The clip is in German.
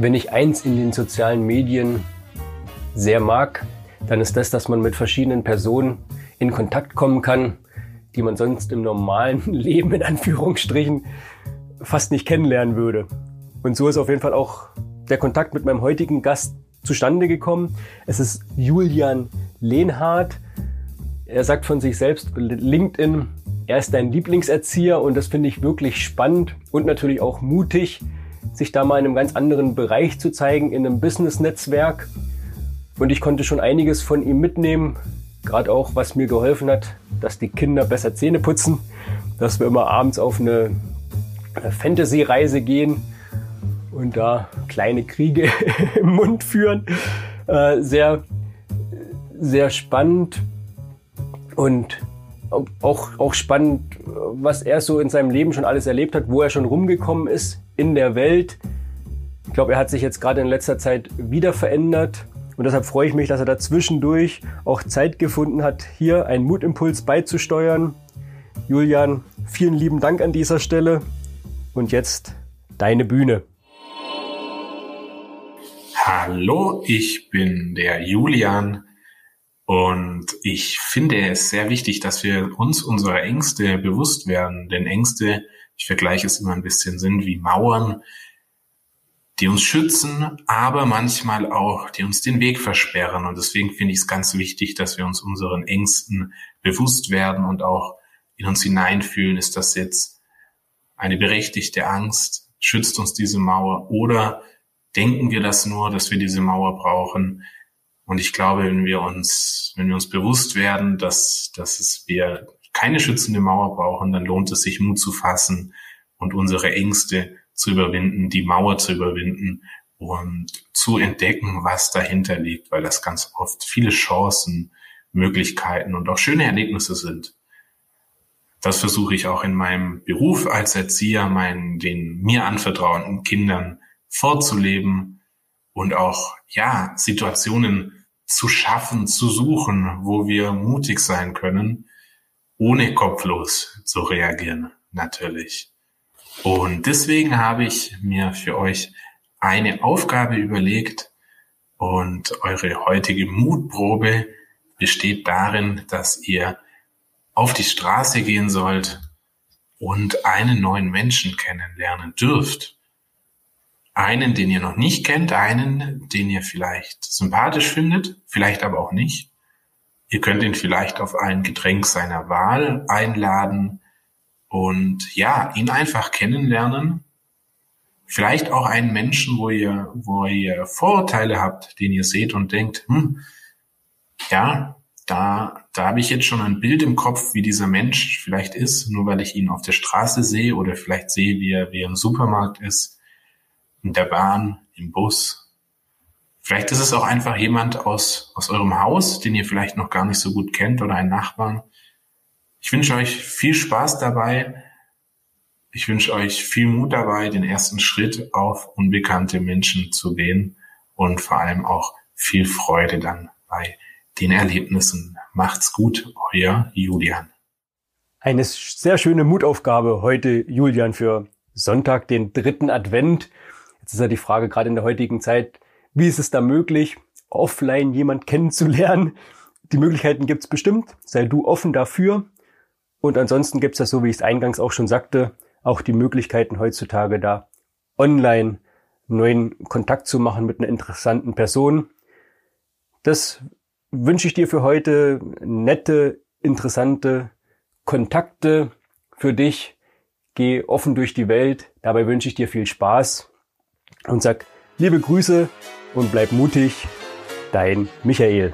Wenn ich eins in den sozialen Medien sehr mag, dann ist das, dass man mit verschiedenen Personen in Kontakt kommen kann, die man sonst im normalen Leben in Anführungsstrichen fast nicht kennenlernen würde. Und so ist auf jeden Fall auch der Kontakt mit meinem heutigen Gast zustande gekommen. Es ist Julian Lehnhardt. Er sagt von sich selbst, LinkedIn, er ist dein Lieblingserzieher und das finde ich wirklich spannend und natürlich auch mutig, sich da mal in einem ganz anderen Bereich zu zeigen, in einem Business-Netzwerk. Und ich konnte schon einiges von ihm mitnehmen, gerade auch, was mir geholfen hat, dass die Kinder besser Zähne putzen, dass wir immer abends auf eine Fantasy-Reise gehen und da kleine Kriege im Mund führen. Äh, sehr, sehr spannend und auch, auch spannend, was er so in seinem Leben schon alles erlebt hat, wo er schon rumgekommen ist in der Welt. Ich glaube, er hat sich jetzt gerade in letzter Zeit wieder verändert. Und deshalb freue ich mich, dass er da zwischendurch auch Zeit gefunden hat, hier einen Mutimpuls beizusteuern. Julian, vielen lieben Dank an dieser Stelle. Und jetzt deine Bühne. Hallo, ich bin der Julian und ich finde es sehr wichtig, dass wir uns unserer Ängste bewusst werden. Denn Ängste, ich vergleiche es immer ein bisschen, sind wie Mauern, die uns schützen, aber manchmal auch, die uns den Weg versperren. Und deswegen finde ich es ganz wichtig, dass wir uns unseren Ängsten bewusst werden und auch in uns hineinfühlen, ist das jetzt eine berechtigte Angst? Schützt uns diese Mauer? Oder denken wir das nur, dass wir diese Mauer brauchen? Und ich glaube, wenn wir uns, wenn wir uns bewusst werden, dass, dass es wir keine schützende Mauer brauchen, dann lohnt es sich Mut zu fassen und unsere Ängste zu überwinden, die Mauer zu überwinden und zu entdecken, was dahinter liegt, weil das ganz oft viele Chancen, Möglichkeiten und auch schöne Erlebnisse sind. Das versuche ich auch in meinem Beruf als Erzieher, meinen den mir anvertrauten Kindern vorzuleben und auch ja Situationen zu schaffen, zu suchen, wo wir mutig sein können, ohne kopflos zu reagieren, natürlich. Und deswegen habe ich mir für euch eine Aufgabe überlegt und eure heutige Mutprobe besteht darin, dass ihr auf die Straße gehen sollt und einen neuen Menschen kennenlernen dürft einen, den ihr noch nicht kennt, einen, den ihr vielleicht sympathisch findet, vielleicht aber auch nicht. Ihr könnt ihn vielleicht auf ein Getränk seiner Wahl einladen und ja, ihn einfach kennenlernen. Vielleicht auch einen Menschen, wo ihr, wo ihr Vorurteile habt, den ihr seht und denkt, hm, ja, da, da habe ich jetzt schon ein Bild im Kopf, wie dieser Mensch vielleicht ist, nur weil ich ihn auf der Straße sehe oder vielleicht sehe, wie er, wie er im Supermarkt ist in der Bahn, im Bus. Vielleicht ist es auch einfach jemand aus, aus eurem Haus, den ihr vielleicht noch gar nicht so gut kennt oder ein Nachbarn. Ich wünsche euch viel Spaß dabei. Ich wünsche euch viel Mut dabei, den ersten Schritt auf unbekannte Menschen zu gehen und vor allem auch viel Freude dann bei den Erlebnissen. Macht's gut, euer Julian. Eine sehr schöne Mutaufgabe heute, Julian, für Sonntag, den dritten Advent. Jetzt ist ja die Frage, gerade in der heutigen Zeit, wie ist es da möglich, offline jemand kennenzulernen? Die Möglichkeiten gibt's bestimmt. Sei du offen dafür. Und ansonsten gibt's ja, so wie ich es eingangs auch schon sagte, auch die Möglichkeiten heutzutage da online neuen Kontakt zu machen mit einer interessanten Person. Das wünsche ich dir für heute nette, interessante Kontakte für dich. Geh offen durch die Welt. Dabei wünsche ich dir viel Spaß und sag liebe Grüße und bleib mutig, dein Michael.